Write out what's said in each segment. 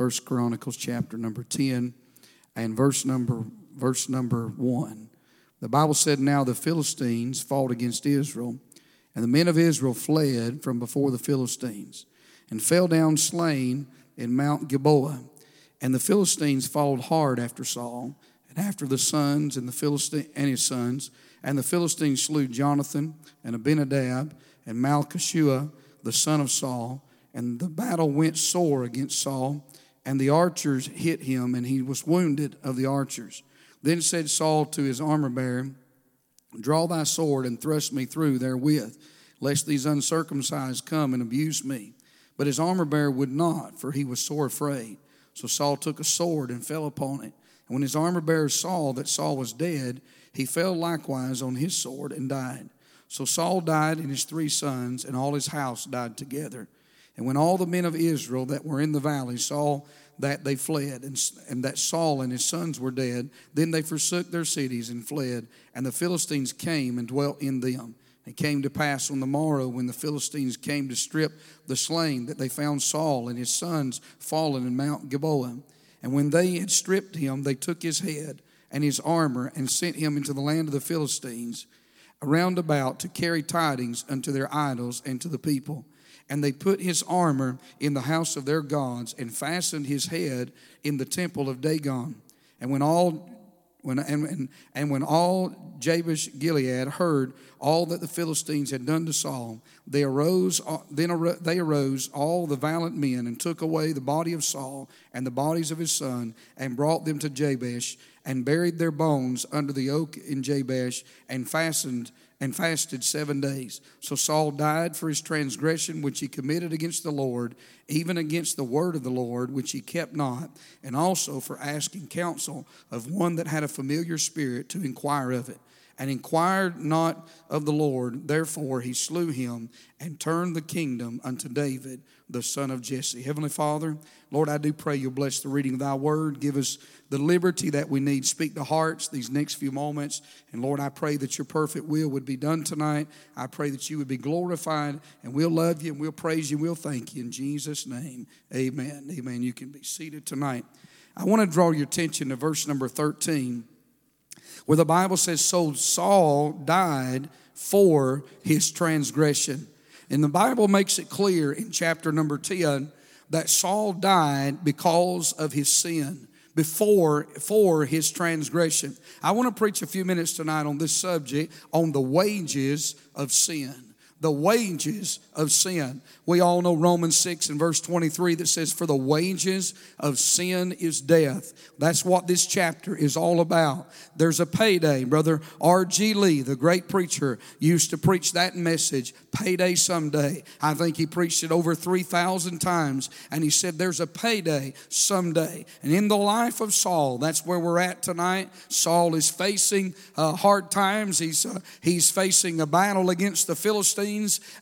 First Chronicles chapter number 10 and verse number verse number 1. The Bible said, Now the Philistines fought against Israel, and the men of Israel fled from before the Philistines, and fell down slain in Mount Gilboa. And the Philistines followed hard after Saul, and after the sons and the Philistine and his sons, and the Philistines slew Jonathan and Abinadab and Malchishua, the son of Saul, and the battle went sore against Saul, and the archers hit him, and he was wounded of the archers. Then said Saul to his armor bearer, Draw thy sword and thrust me through therewith, lest these uncircumcised come and abuse me. But his armor bearer would not, for he was sore afraid. So Saul took a sword and fell upon it. And when his armor bearer saw that Saul was dead, he fell likewise on his sword and died. So Saul died, and his three sons, and all his house died together. And when all the men of Israel that were in the valley saw that they fled, and, and that Saul and his sons were dead, then they forsook their cities and fled, and the Philistines came and dwelt in them. It came to pass on the morrow when the Philistines came to strip the slain that they found Saul and his sons fallen in Mount Gilboa. And when they had stripped him, they took his head and his armor and sent him into the land of the Philistines around about to carry tidings unto their idols and to the people. And they put his armor in the house of their gods and fastened his head in the temple of Dagon. And when all when, and, and, when all Jabesh Gilead heard all that the Philistines had done to Saul, they arose, uh, then they arose all the valiant men and took away the body of Saul and the bodies of his son and brought them to Jabesh and buried their bones under the oak in Jabesh and fastened and fasted seven days. So Saul died for his transgression which he committed against the Lord, even against the word of the Lord which he kept not, and also for asking counsel of one that had a familiar spirit to inquire of it and inquired not of the Lord. Therefore, he slew him and turned the kingdom unto David, the son of Jesse. Heavenly Father, Lord, I do pray you'll bless the reading of thy word. Give us the liberty that we need. Speak to hearts these next few moments. And Lord, I pray that your perfect will would be done tonight. I pray that you would be glorified, and we'll love you and we'll praise you and we'll thank you. In Jesus' name, amen. Amen. You can be seated tonight. I want to draw your attention to verse number 13 where the Bible says, So Saul died for his transgression. And the Bible makes it clear in chapter number 10 that Saul died because of his sin before for his transgression. I want to preach a few minutes tonight on this subject on the wages of sin the wages of sin. We all know Romans 6 and verse 23 that says, For the wages of sin is death. That's what this chapter is all about. There's a payday. Brother R.G. Lee, the great preacher, used to preach that message payday someday. I think he preached it over 3,000 times. And he said, There's a payday someday. And in the life of Saul, that's where we're at tonight. Saul is facing uh, hard times, he's, uh, he's facing a battle against the Philistines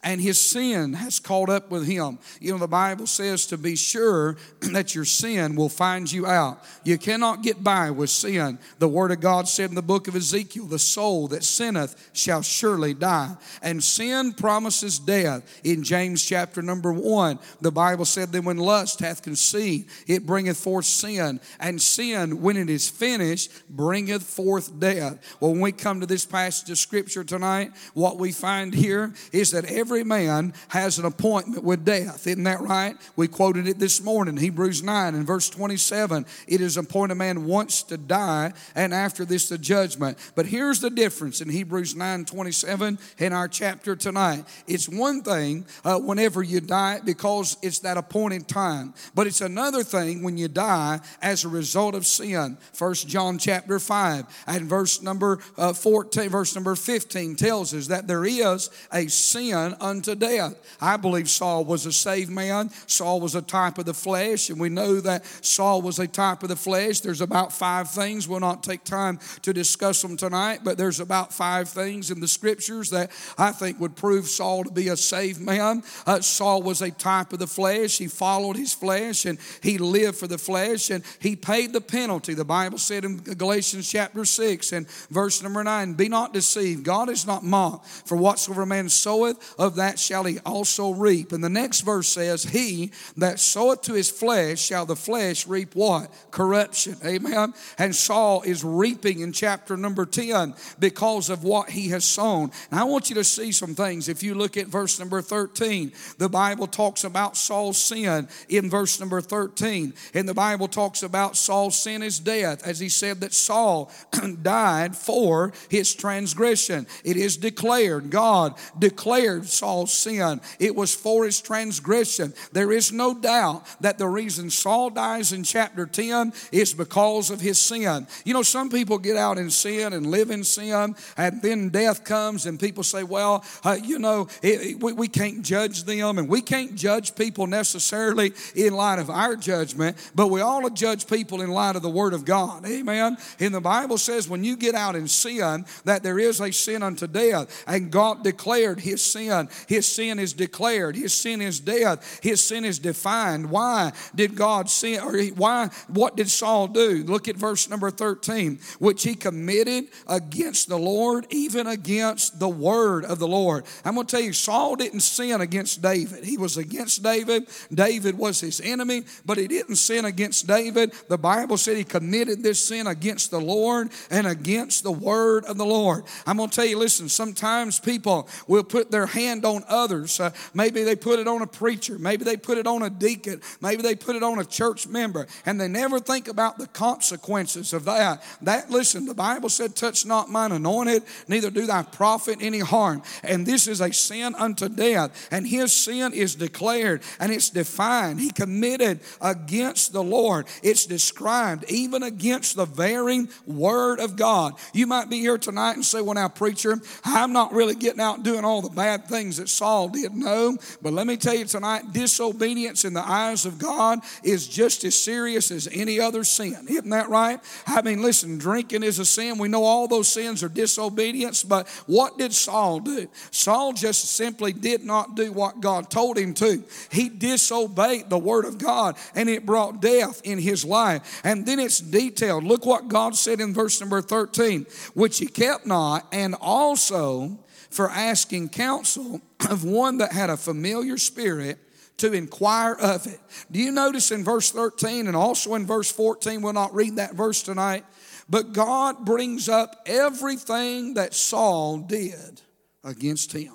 and his sin has caught up with him. You know, the Bible says to be sure that your sin will find you out. You cannot get by with sin. The Word of God said in the book of Ezekiel, the soul that sinneth shall surely die. And sin promises death. In James chapter number one, the Bible said that when lust hath conceived, it bringeth forth sin. And sin, when it is finished, bringeth forth death. Well, when we come to this passage of Scripture tonight, what we find here is that every man has an appointment with death. Isn't that right? We quoted it this morning, Hebrews 9 and verse 27. It is appointed man wants to die, and after this, the judgment. But here's the difference in Hebrews 9 27 in our chapter tonight. It's one thing uh, whenever you die because it's that appointed time, but it's another thing when you die as a result of sin. First John chapter 5 and verse number uh, 14, verse number 15 tells us that there is a sin unto death. I believe Saul was a saved man. Saul was a type of the flesh, and we know that Saul was a type of the flesh. There's about five things. We'll not take time to discuss them tonight, but there's about five things in the scriptures that I think would prove Saul to be a saved man. Uh, Saul was a type of the flesh. He followed his flesh and he lived for the flesh and he paid the penalty. The Bible said in Galatians chapter 6 and verse number 9 Be not deceived. God is not mocked, for whatsoever man sows soweth, of that shall he also reap. And the next verse says, He that soweth to his flesh shall the flesh reap what? Corruption. Amen. And Saul is reaping in chapter number 10 because of what he has sown. And I want you to see some things. If you look at verse number 13, the Bible talks about Saul's sin in verse number 13. And the Bible talks about Saul's sin is death, as he said that Saul died for his transgression. It is declared, God declared Saul's sin. It was for his transgression. There is no doubt that the reason Saul dies in chapter 10 is because of his sin. You know, some people get out in sin and live in sin, and then death comes, and people say, Well, uh, you know, it, we, we can't judge them, and we can't judge people necessarily in light of our judgment, but we to judge people in light of the Word of God. Amen. And the Bible says, when you get out in sin, that there is a sin unto death, and God declared his sin. His sin is declared. His sin is death. His sin is defined. Why did God sin, or why, what did Saul do? Look at verse number 13, which he committed against the Lord, even against the word of the Lord. I'm going to tell you, Saul didn't sin against David. He was against David. David was his enemy, but he didn't sin against David. The Bible said he committed this sin against the Lord and against the word of the Lord. I'm going to tell you, listen, sometimes people will put their hand on others. Uh, maybe they put it on a preacher. Maybe they put it on a deacon. Maybe they put it on a church member. And they never think about the consequences of that. That, listen, the Bible said, touch not mine anointed, neither do thy prophet any harm. And this is a sin unto death. And his sin is declared and it's defined. He committed against the Lord. It's described even against the very word of God. You might be here tonight and say, Well, now, preacher, I'm not really getting out doing all the bad things that Saul did. No, but let me tell you tonight, disobedience in the eyes of God is just as serious as any other sin. Isn't that right? I mean, listen, drinking is a sin. We know all those sins are disobedience, but what did Saul do? Saul just simply did not do what God told him to. He disobeyed the word of God and it brought death in his life. And then it's detailed. Look what God said in verse number 13, which he kept not, and also for asking counsel of one that had a familiar spirit to inquire of it. Do you notice in verse 13 and also in verse 14? We'll not read that verse tonight, but God brings up everything that Saul did against him.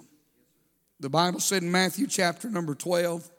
The Bible said in Matthew chapter number 12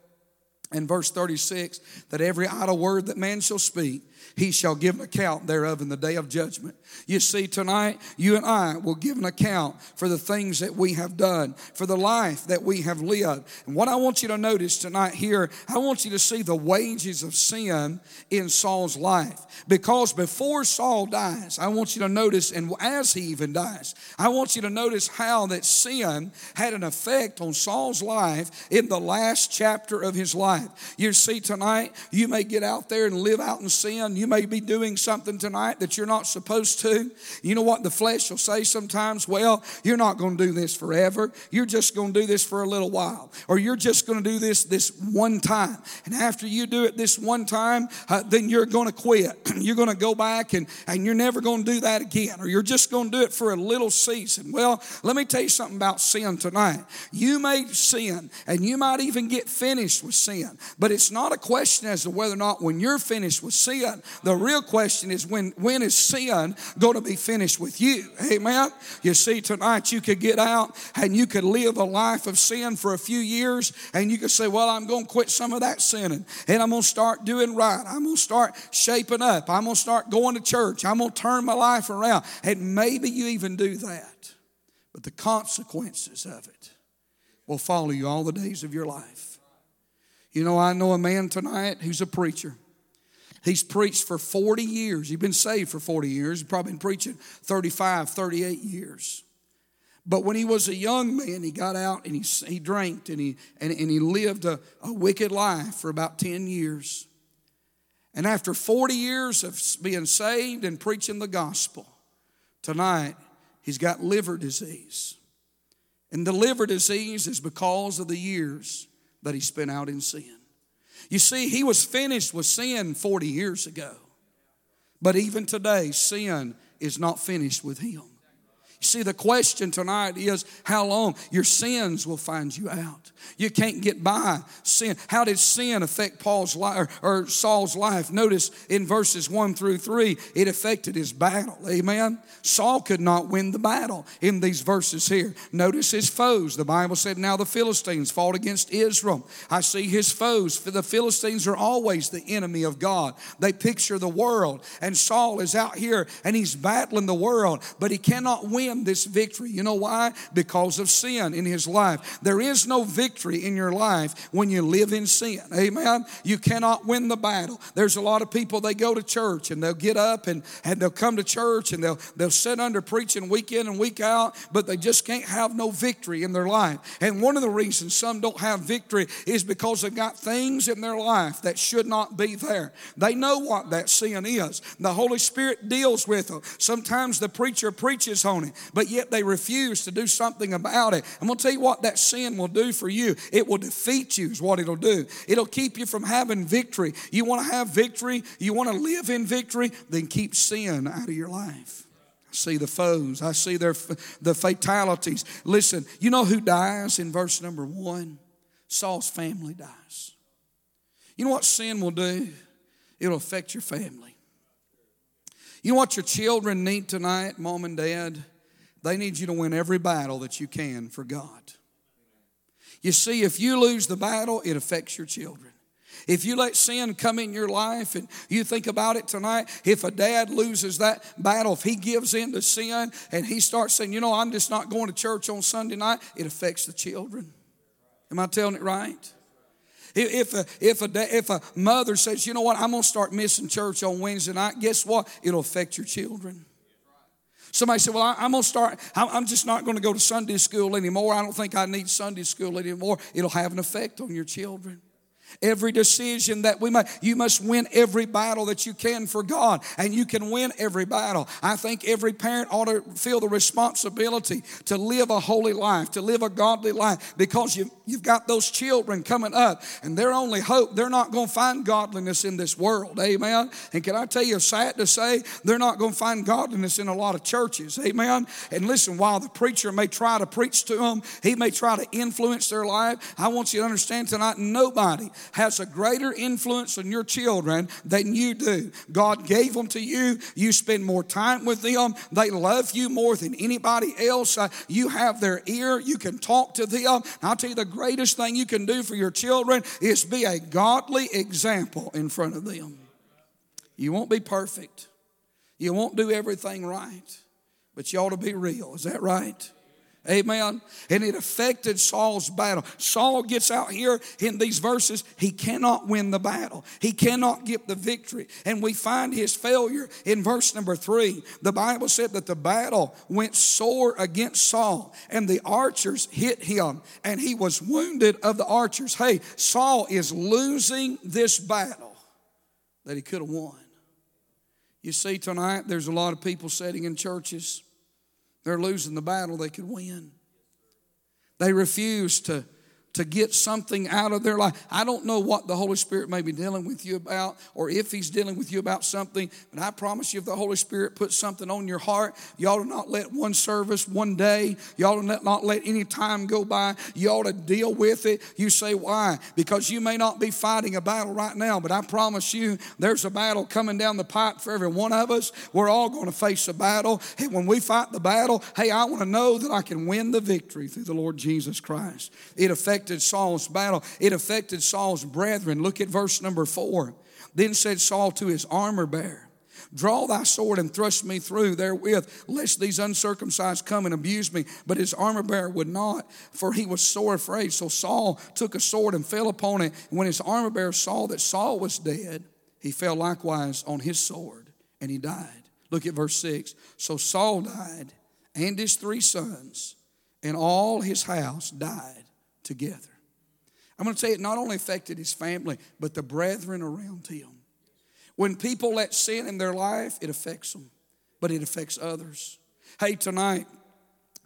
and verse 36 that every idle word that man shall speak, he shall give an account thereof in the day of judgment. You see, tonight, you and I will give an account for the things that we have done, for the life that we have lived. And what I want you to notice tonight here, I want you to see the wages of sin in Saul's life. Because before Saul dies, I want you to notice, and as he even dies, I want you to notice how that sin had an effect on Saul's life in the last chapter of his life. You see, tonight, you may get out there and live out in sin. You may be doing something tonight that you're not supposed to. You know what the flesh will say sometimes? Well, you're not going to do this forever. You're just going to do this for a little while. Or you're just going to do this this one time. And after you do it this one time, uh, then you're going to quit. you're going to go back and, and you're never going to do that again. Or you're just going to do it for a little season. Well, let me tell you something about sin tonight. You may sin and you might even get finished with sin. But it's not a question as to whether or not when you're finished with sin, the real question is when, when is sin going to be finished with you? Amen. You see, tonight you could get out and you could live a life of sin for a few years and you could say, Well, I'm going to quit some of that sinning and I'm going to start doing right. I'm going to start shaping up. I'm going to start going to church. I'm going to turn my life around. And maybe you even do that. But the consequences of it will follow you all the days of your life. You know, I know a man tonight who's a preacher. He's preached for 40 years. He's been saved for 40 years. He's probably been preaching 35, 38 years. But when he was a young man, he got out and he, he drank and he, and, and he lived a, a wicked life for about 10 years. And after 40 years of being saved and preaching the gospel, tonight he's got liver disease. And the liver disease is because of the years that he spent out in sin. You see, he was finished with sin 40 years ago. But even today, sin is not finished with him. See, the question tonight is how long your sins will find you out. You can't get by sin. How did sin affect Paul's life or Saul's life? Notice in verses 1 through 3, it affected his battle. Amen. Saul could not win the battle in these verses here. Notice his foes. The Bible said, Now the Philistines fought against Israel. I see his foes. The Philistines are always the enemy of God. They picture the world. And Saul is out here and he's battling the world, but he cannot win this victory. You know why? Because of sin in his life. There is no victory in your life when you live in sin. Amen. You cannot win the battle. There's a lot of people they go to church and they'll get up and, and they'll come to church and they'll they'll sit under preaching week in and week out, but they just can't have no victory in their life. And one of the reasons some don't have victory is because they've got things in their life that should not be there. They know what that sin is. The Holy Spirit deals with them. Sometimes the preacher preaches on it, but yet they refuse to do something about it. I'm going to tell you what that sin will do for you. It will defeat you, is what it'll do. It'll keep you from having victory. You want to have victory, you want to live in victory, then keep sin out of your life. I see the foes, I see their the fatalities. Listen, you know who dies in verse number one? Saul's family dies. You know what sin will do? It'll affect your family. You know what your children need tonight, mom and dad? They need you to win every battle that you can for God. You see, if you lose the battle, it affects your children. If you let sin come in your life and you think about it tonight, if a dad loses that battle, if he gives in to sin and he starts saying, you know, I'm just not going to church on Sunday night, it affects the children. Am I telling it right? If a, if a, if a mother says, you know what, I'm going to start missing church on Wednesday night, guess what? It'll affect your children. Somebody said, Well, I, am going to start, I'm just not going to go to Sunday school anymore. I don't think I need Sunday school anymore. It'll have an effect on your children. Every decision that we make, you must win every battle that you can for God, and you can win every battle. I think every parent ought to feel the responsibility to live a holy life, to live a godly life, because you, you've got those children coming up, and their only hope, they're not going to find godliness in this world. Amen. And can I tell you, sad to say, they're not going to find godliness in a lot of churches. Amen. And listen, while the preacher may try to preach to them, he may try to influence their life. I want you to understand tonight, nobody has a greater influence on your children than you do. God gave them to you. You spend more time with them. They love you more than anybody else. Uh, you have their ear. You can talk to them. I'll tell you the greatest thing you can do for your children is be a godly example in front of them. You won't be perfect. You won't do everything right, but you ought to be real. Is that right? Amen. And it affected Saul's battle. Saul gets out here in these verses. He cannot win the battle, he cannot get the victory. And we find his failure in verse number three. The Bible said that the battle went sore against Saul, and the archers hit him, and he was wounded of the archers. Hey, Saul is losing this battle that he could have won. You see, tonight there's a lot of people sitting in churches they're losing the battle they could win. They refuse to to get something out of their life. I don't know what the Holy Spirit may be dealing with you about or if He's dealing with you about something, but I promise you, if the Holy Spirit puts something on your heart, ought to not let one service, one day, ought to not let any time go by. Ought to deal with it. You say, why? Because you may not be fighting a battle right now, but I promise you, there's a battle coming down the pipe for every one of us. We're all going to face a battle. And when we fight the battle, hey, I want to know that I can win the victory through the Lord Jesus Christ. It affects affected Saul's battle, it affected Saul's brethren. Look at verse number four. Then said Saul to his armor bearer, Draw thy sword and thrust me through therewith, lest these uncircumcised come and abuse me. But his armor bearer would not, for he was sore afraid. So Saul took a sword and fell upon it. And when his armor bearer saw that Saul was dead, he fell likewise on his sword, and he died. Look at verse 6. So Saul died, and his three sons, and all his house died together. I'm going to say it not only affected his family, but the brethren around him. When people let sin in their life, it affects them, but it affects others. Hey, tonight,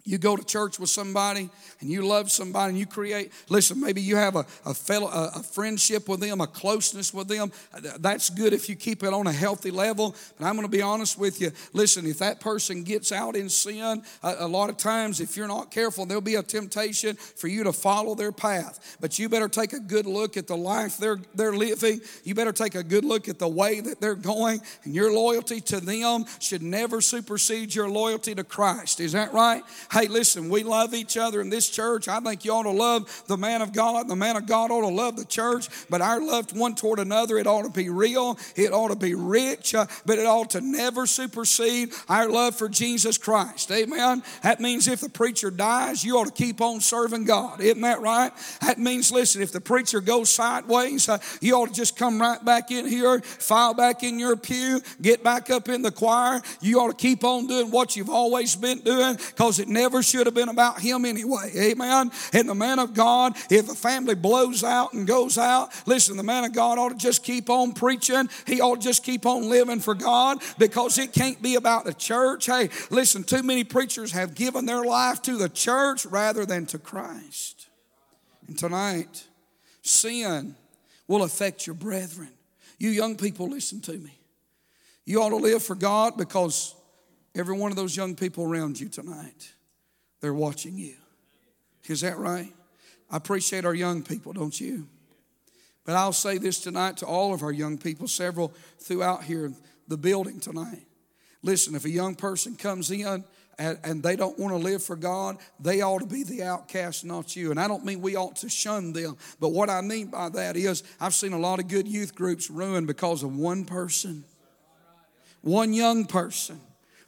You go to church with somebody and you love somebody and you create, listen, maybe you have a, a fellow, a, a, friendship with them, a closeness with them. That's good if you keep it on a healthy level. But I'm going to be honest with you. Listen, if that person gets out in sin, a, a lot of times, if you're not careful, there'll be a temptation for you to follow their path. But you better take a good look at the life they're, they're living. You better take a good look at the way that they're going. And your loyalty to them should never supersede your loyalty to Christ. Is that right? Hey, listen, we love each other in this church. I think you ought to love the man of God. The man of God ought to love the church. But our love one toward another, it ought to be real. It ought to be rich, uh, but it ought to never supersede our love for Jesus Christ. Amen. That means if the preacher dies, you ought to keep on serving God. Isn't that right? That means, listen, if the preacher goes sideways, uh, you ought to just come right back in here, file back in your pew, get back up in the choir. You ought to keep on doing what you've always been doing because it never never should have been about him anyway. Amen. And the man of God, if the family blows out and goes out, listen, the man of God ought to just keep on preaching. He ought to just keep on living for God because it can't be about the church. Hey, listen, too many preachers have given their life to the church rather than to Christ. And tonight, sin will affect your brethren. You young people, listen to me. You ought to live for God because every one of those young people around you tonight they're watching you. Is that right? I appreciate our young people, don't you? But I'll say this tonight to all of our young people, several throughout here, the building tonight. Listen, if a young person comes in and, and they don't want to live for God, they ought to be the outcast, not you. And I don't mean we ought to shun them, but what I mean by that is I've seen a lot of good youth groups ruined because of one person, one young person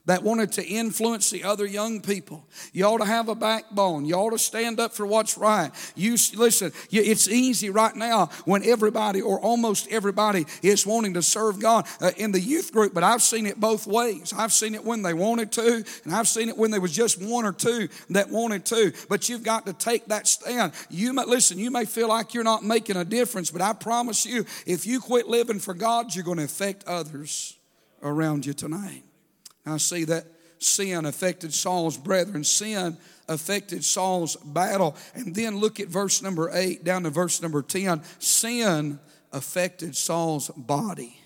that wanted to influence the other young people. You ought to have a backbone. You ought to stand up for what's right. You listen. It's easy right now when everybody or almost everybody is wanting to serve God uh, in the youth group. But I've seen it both ways. I've seen it when they wanted to, and I've seen it when there was just one or two that wanted to. But you've got to take that stand. You may listen. You may feel like you're not making a difference, but I promise you, if you quit living for God, you're going to affect others around you tonight. I see that sin affected Saul's brethren. Sin affected Saul's battle. And then look at verse number 8 down to verse number 10. Sin affected Saul's body.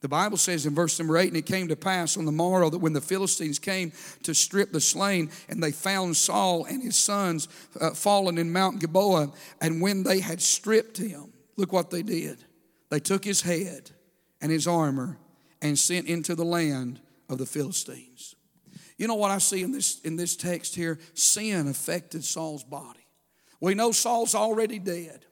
The Bible says in verse number 8, and it came to pass on the morrow that when the Philistines came to strip the slain, and they found Saul and his sons uh, fallen in Mount Gilboa, and when they had stripped him, look what they did. They took his head and his armor and sent into the land of the Philistines. You know what I see in this, in this text here? Sin affected Saul's body. We know Saul's already dead,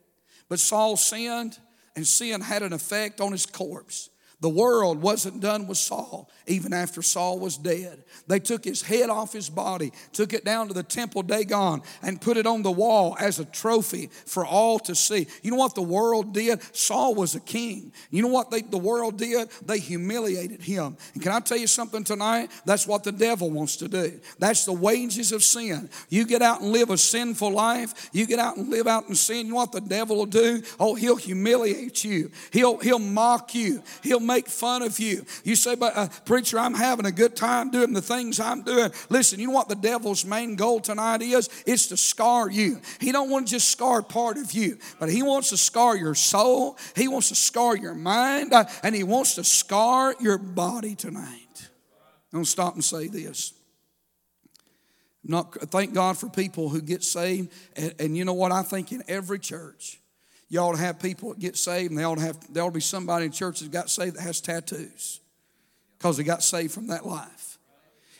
but Saul sinned, and sin had an effect on his corpse. The world wasn't done with Saul even after Saul was dead. They took his head off his body, took it down to the temple Dagon, and put it on the wall as a trophy for all to see. You know what the world did? Saul was a king. You know what they, the world did? They humiliated him. And can I tell you something tonight? That's what the devil wants to do. That's the wages of sin. You get out and live a sinful life, you get out and live out in sin. You know what the devil will do? Oh, he'll humiliate you, he'll, he'll mock you, he'll make fun of you. You say, but uh, preacher, I'm having a good time doing the things I'm doing. Listen, you know what the devil's main goal tonight is? It's to scar you. He don't want to just scar part of you, but he wants to scar your soul. He wants to scar your mind, uh, and he wants to scar your body tonight. I'm going to stop and say this. Not thank God for people who get saved, and, and you know what? I think in every church you ought to have people that get saved, and they ought to have there ought to be somebody in church that got saved that has tattoos because they got saved from that life.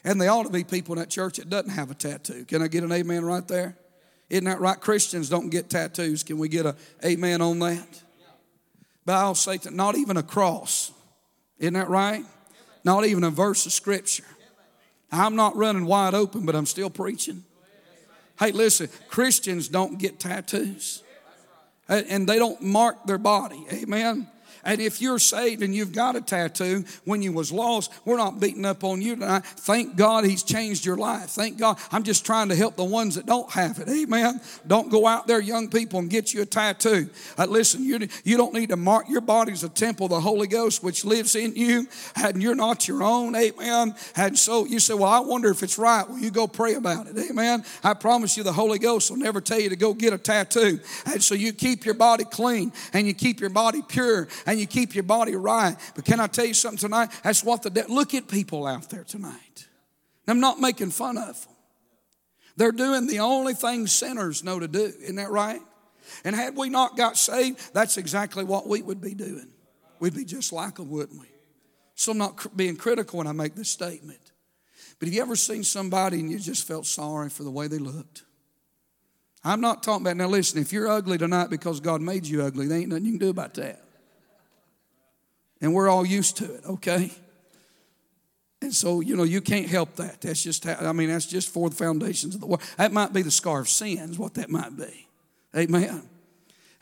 And they ought to be people in that church that doesn't have a tattoo. Can I get an amen right there? Isn't that right? Christians don't get tattoos. Can we get a amen on that? But I'll say that not even a cross. Isn't that right? Not even a verse of scripture. I'm not running wide open, but I'm still preaching. Hey, listen, Christians don't get tattoos and they don't mark their body. Amen. And if you're saved and you've got a tattoo when you was lost, we're not beating up on you tonight. Thank God He's changed your life. Thank God. I'm just trying to help the ones that don't have it. Amen. Don't go out there, young people, and get you a tattoo. Uh, listen, you, you don't need to mark your body as a temple of the Holy Ghost, which lives in you, and you're not your own. Amen. And so you say, Well, I wonder if it's right. Well, you go pray about it. Amen. I promise you, the Holy Ghost will never tell you to go get a tattoo. And so you keep your body clean and you keep your body pure you keep your body right. But can I tell you something tonight? That's what the de- look at people out there tonight. I'm not making fun of them. They're doing the only thing sinners know to do. Isn't that right? And had we not got saved, that's exactly what we would be doing. We'd be just like them, wouldn't we? So I'm not being critical when I make this statement. But have you ever seen somebody and you just felt sorry for the way they looked? I'm not talking about, now listen, if you're ugly tonight because God made you ugly, there ain't nothing you can do about that. And we're all used to it, okay? And so, you know, you can't help that. That's just, how, I mean, that's just for the foundations of the world. That might be the scar of sin, is what that might be. Amen.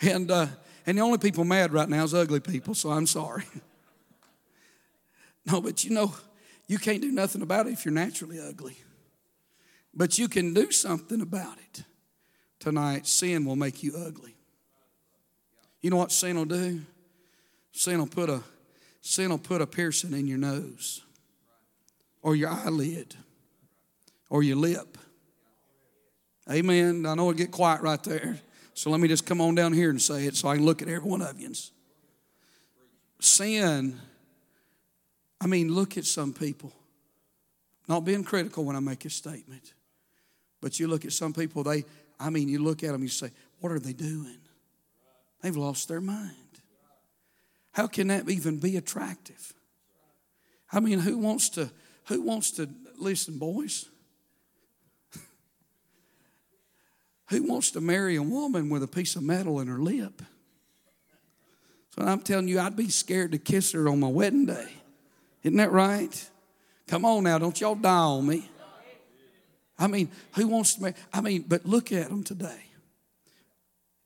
And, uh, and the only people mad right now is ugly people, so I'm sorry. no, but you know, you can't do nothing about it if you're naturally ugly. But you can do something about it tonight, sin will make you ugly. You know what sin will do? Sin will put a sin will put a piercing in your nose or your eyelid or your lip. Amen. I know it'll get quiet right there. So let me just come on down here and say it so I can look at every one of you. Sin, I mean, look at some people. Not being critical when I make a statement. But you look at some people, they I mean, you look at them, you say, what are they doing? They've lost their mind. How can that even be attractive? I mean, who wants to, who wants to, listen, boys? who wants to marry a woman with a piece of metal in her lip? So I'm telling you, I'd be scared to kiss her on my wedding day. Isn't that right? Come on now, don't y'all die on me. I mean, who wants to make, I mean, but look at them today.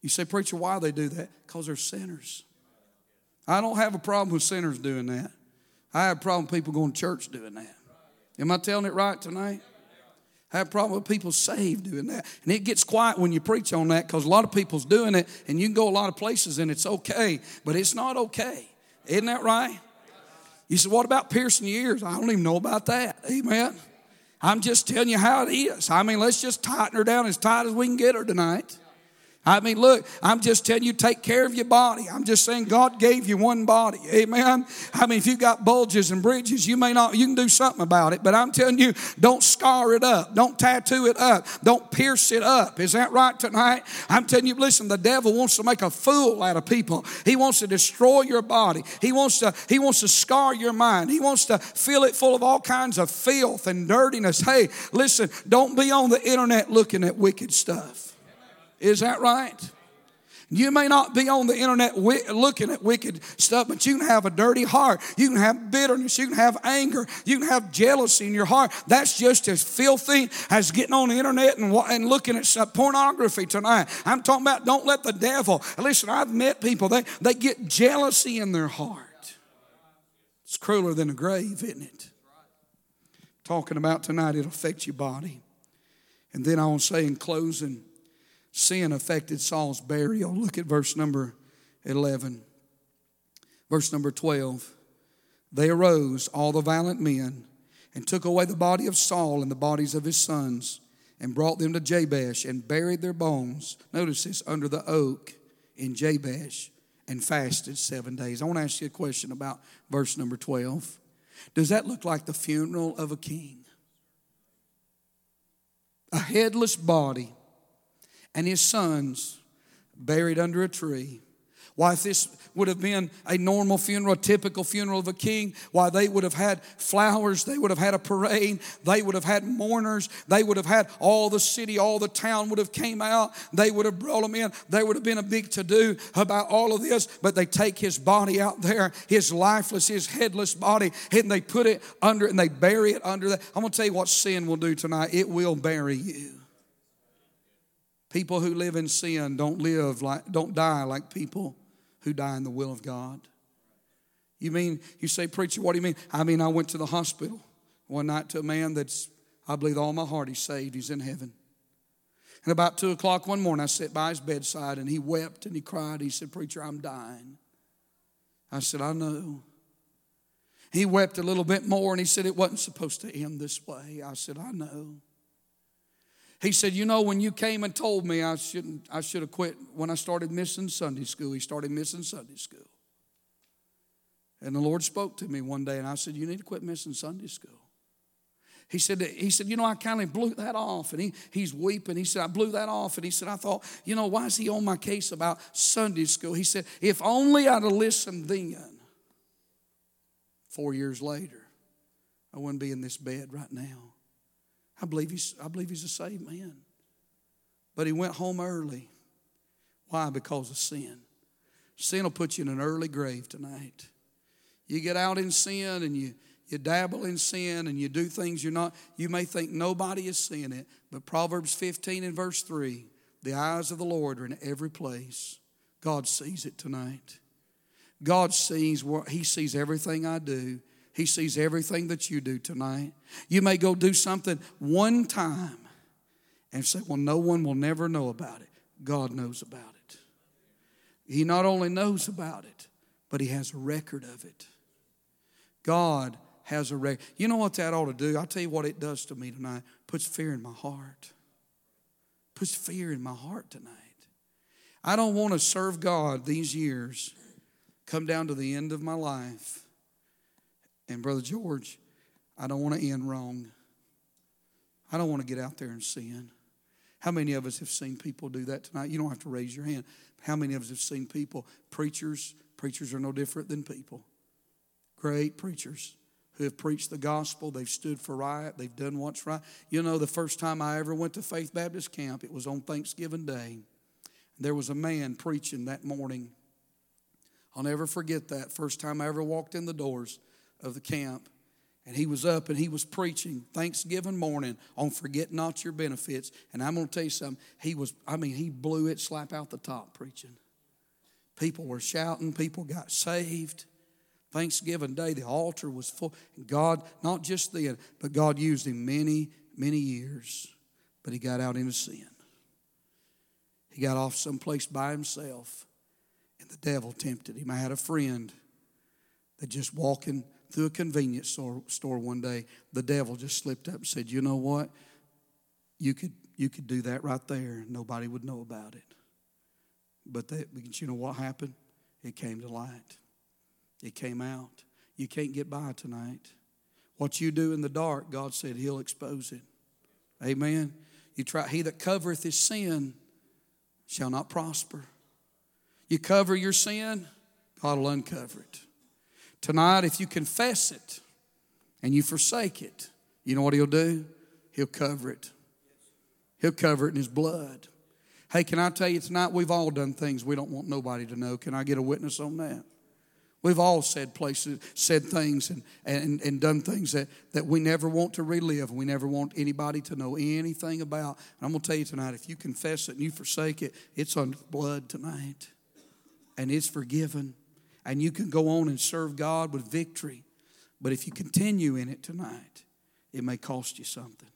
You say, Preacher, why they do that? Because they're sinners. I don't have a problem with sinners doing that. I have a problem with people going to church doing that. Am I telling it right tonight? I have a problem with people saved doing that. And it gets quiet when you preach on that because a lot of people's doing it and you can go a lot of places and it's okay, but it's not okay. Isn't that right? You said, what about piercing your ears? I don't even know about that. Amen. I'm just telling you how it is. I mean, let's just tighten her down as tight as we can get her tonight. I mean, look, I'm just telling you, take care of your body. I'm just saying God gave you one body. Amen. I mean, if you've got bulges and bridges, you may not, you can do something about it, but I'm telling you, don't scar it up. Don't tattoo it up. Don't pierce it up. Is that right tonight? I'm telling you, listen, the devil wants to make a fool out of people. He wants to destroy your body. He wants to, he wants to scar your mind. He wants to fill it full of all kinds of filth and dirtiness. Hey, listen, don't be on the internet looking at wicked stuff. Is that right? You may not be on the internet looking at wicked stuff, but you can have a dirty heart. You can have bitterness. You can have anger. You can have jealousy in your heart. That's just as filthy as getting on the internet and, and looking at pornography tonight. I'm talking about don't let the devil. Listen, I've met people, they, they get jealousy in their heart. It's crueler than a grave, isn't it? Talking about tonight, it'll affect your body. And then I want to say in closing, sin affected Saul's burial. Look at verse number 11. Verse number 12. They arose, all the valiant men, and took away the body of Saul and the bodies of his sons, and brought them to Jabesh, and buried their bones, notice this, under the oak in Jabesh, and fasted seven days. I want to ask you a question about verse number 12. Does that look like the funeral of a king? A headless body and his sons buried under a tree. Why, if this would have been a normal funeral, a typical funeral of a king, why they would have had flowers, they would have had a parade, they would have had mourners, they would have had all the city, all the town would have came out, they would have brought them in, there would have been a big to-do about all of this, but they take his body out there, his lifeless, his headless body, and they put it under and they bury it under that. I'm gonna tell you what sin will do tonight. It will bury you. People who live in sin don't live like don't die like people who die in the will of God. You mean, you say, Preacher, what do you mean? I mean, I went to the hospital one night to a man that's, I believe all my heart he's saved, he's in heaven. And about two o'clock one morning, I sat by his bedside and he wept and he cried. He said, Preacher, I'm dying. I said, I know. He wept a little bit more and he said, It wasn't supposed to end this way. I said, I know. He said, You know, when you came and told me I, shouldn't, I should have quit when I started missing Sunday school, he started missing Sunday school. And the Lord spoke to me one day and I said, You need to quit missing Sunday school. He said, he said, you know, I kind of blew that off. And he, he's weeping. He said, I blew that off. And he said, I thought, you know, why is he on my case about Sunday school? He said, if only I'd have listened then. Four years later, I wouldn't be in this bed right now. I believe he's, I believe he's a saved man. But he went home early. Why? Because of sin. Sin will put you in an early grave tonight. You get out in sin and you, you dabble in sin and you do things you're not, you may think nobody is seeing it, but Proverbs 15 and verse 3 the eyes of the Lord are in every place. God sees it tonight. God sees what He sees everything I do. He sees everything that you do tonight. You may go do something one time and say, Well, no one will never know about it. God knows about it. He not only knows about it, but He has a record of it. God has a record. You know what that ought to do? I'll tell you what it does to me tonight. Puts fear in my heart. Puts fear in my heart tonight. I don't want to serve God these years, come down to the end of my life. And Brother George, I don't want to end wrong. I don't want to get out there and sin. How many of us have seen people do that tonight? You don't have to raise your hand. How many of us have seen people, preachers, preachers are no different than people. Great preachers who have preached the gospel. They've stood for right. They've done what's right. You know, the first time I ever went to Faith Baptist Camp, it was on Thanksgiving Day. There was a man preaching that morning. I'll never forget that. First time I ever walked in the doors of the camp. And he was up and he was preaching Thanksgiving morning on forget not your benefits. And I'm going to tell you something. He was, I mean, he blew it slap out the top preaching. People were shouting, people got saved. Thanksgiving Day, the altar was full. God, not just then, but God used him many, many years. But he got out into sin. He got off someplace by himself, and the devil tempted him. I had a friend that just walking through a convenience store, store one day, the devil just slipped up and said, You know what? You could, you could do that right there. Nobody would know about it. But that, you know what happened? It came to light. It came out. You can't get by tonight. What you do in the dark, God said He'll expose it. Amen. You try, he that covereth his sin shall not prosper. You cover your sin, God will uncover it. Tonight, if you confess it and you forsake it, you know what He'll do? He'll cover it. He'll cover it in His blood. Hey, can I tell you tonight, we've all done things we don't want nobody to know. Can I get a witness on that? We've all said places, said things and, and, and done things that, that we never want to relive. We never want anybody to know anything about. And I'm going to tell you tonight, if you confess it and you forsake it, it's under blood tonight. And it's forgiven. And you can go on and serve God with victory. But if you continue in it tonight, it may cost you something.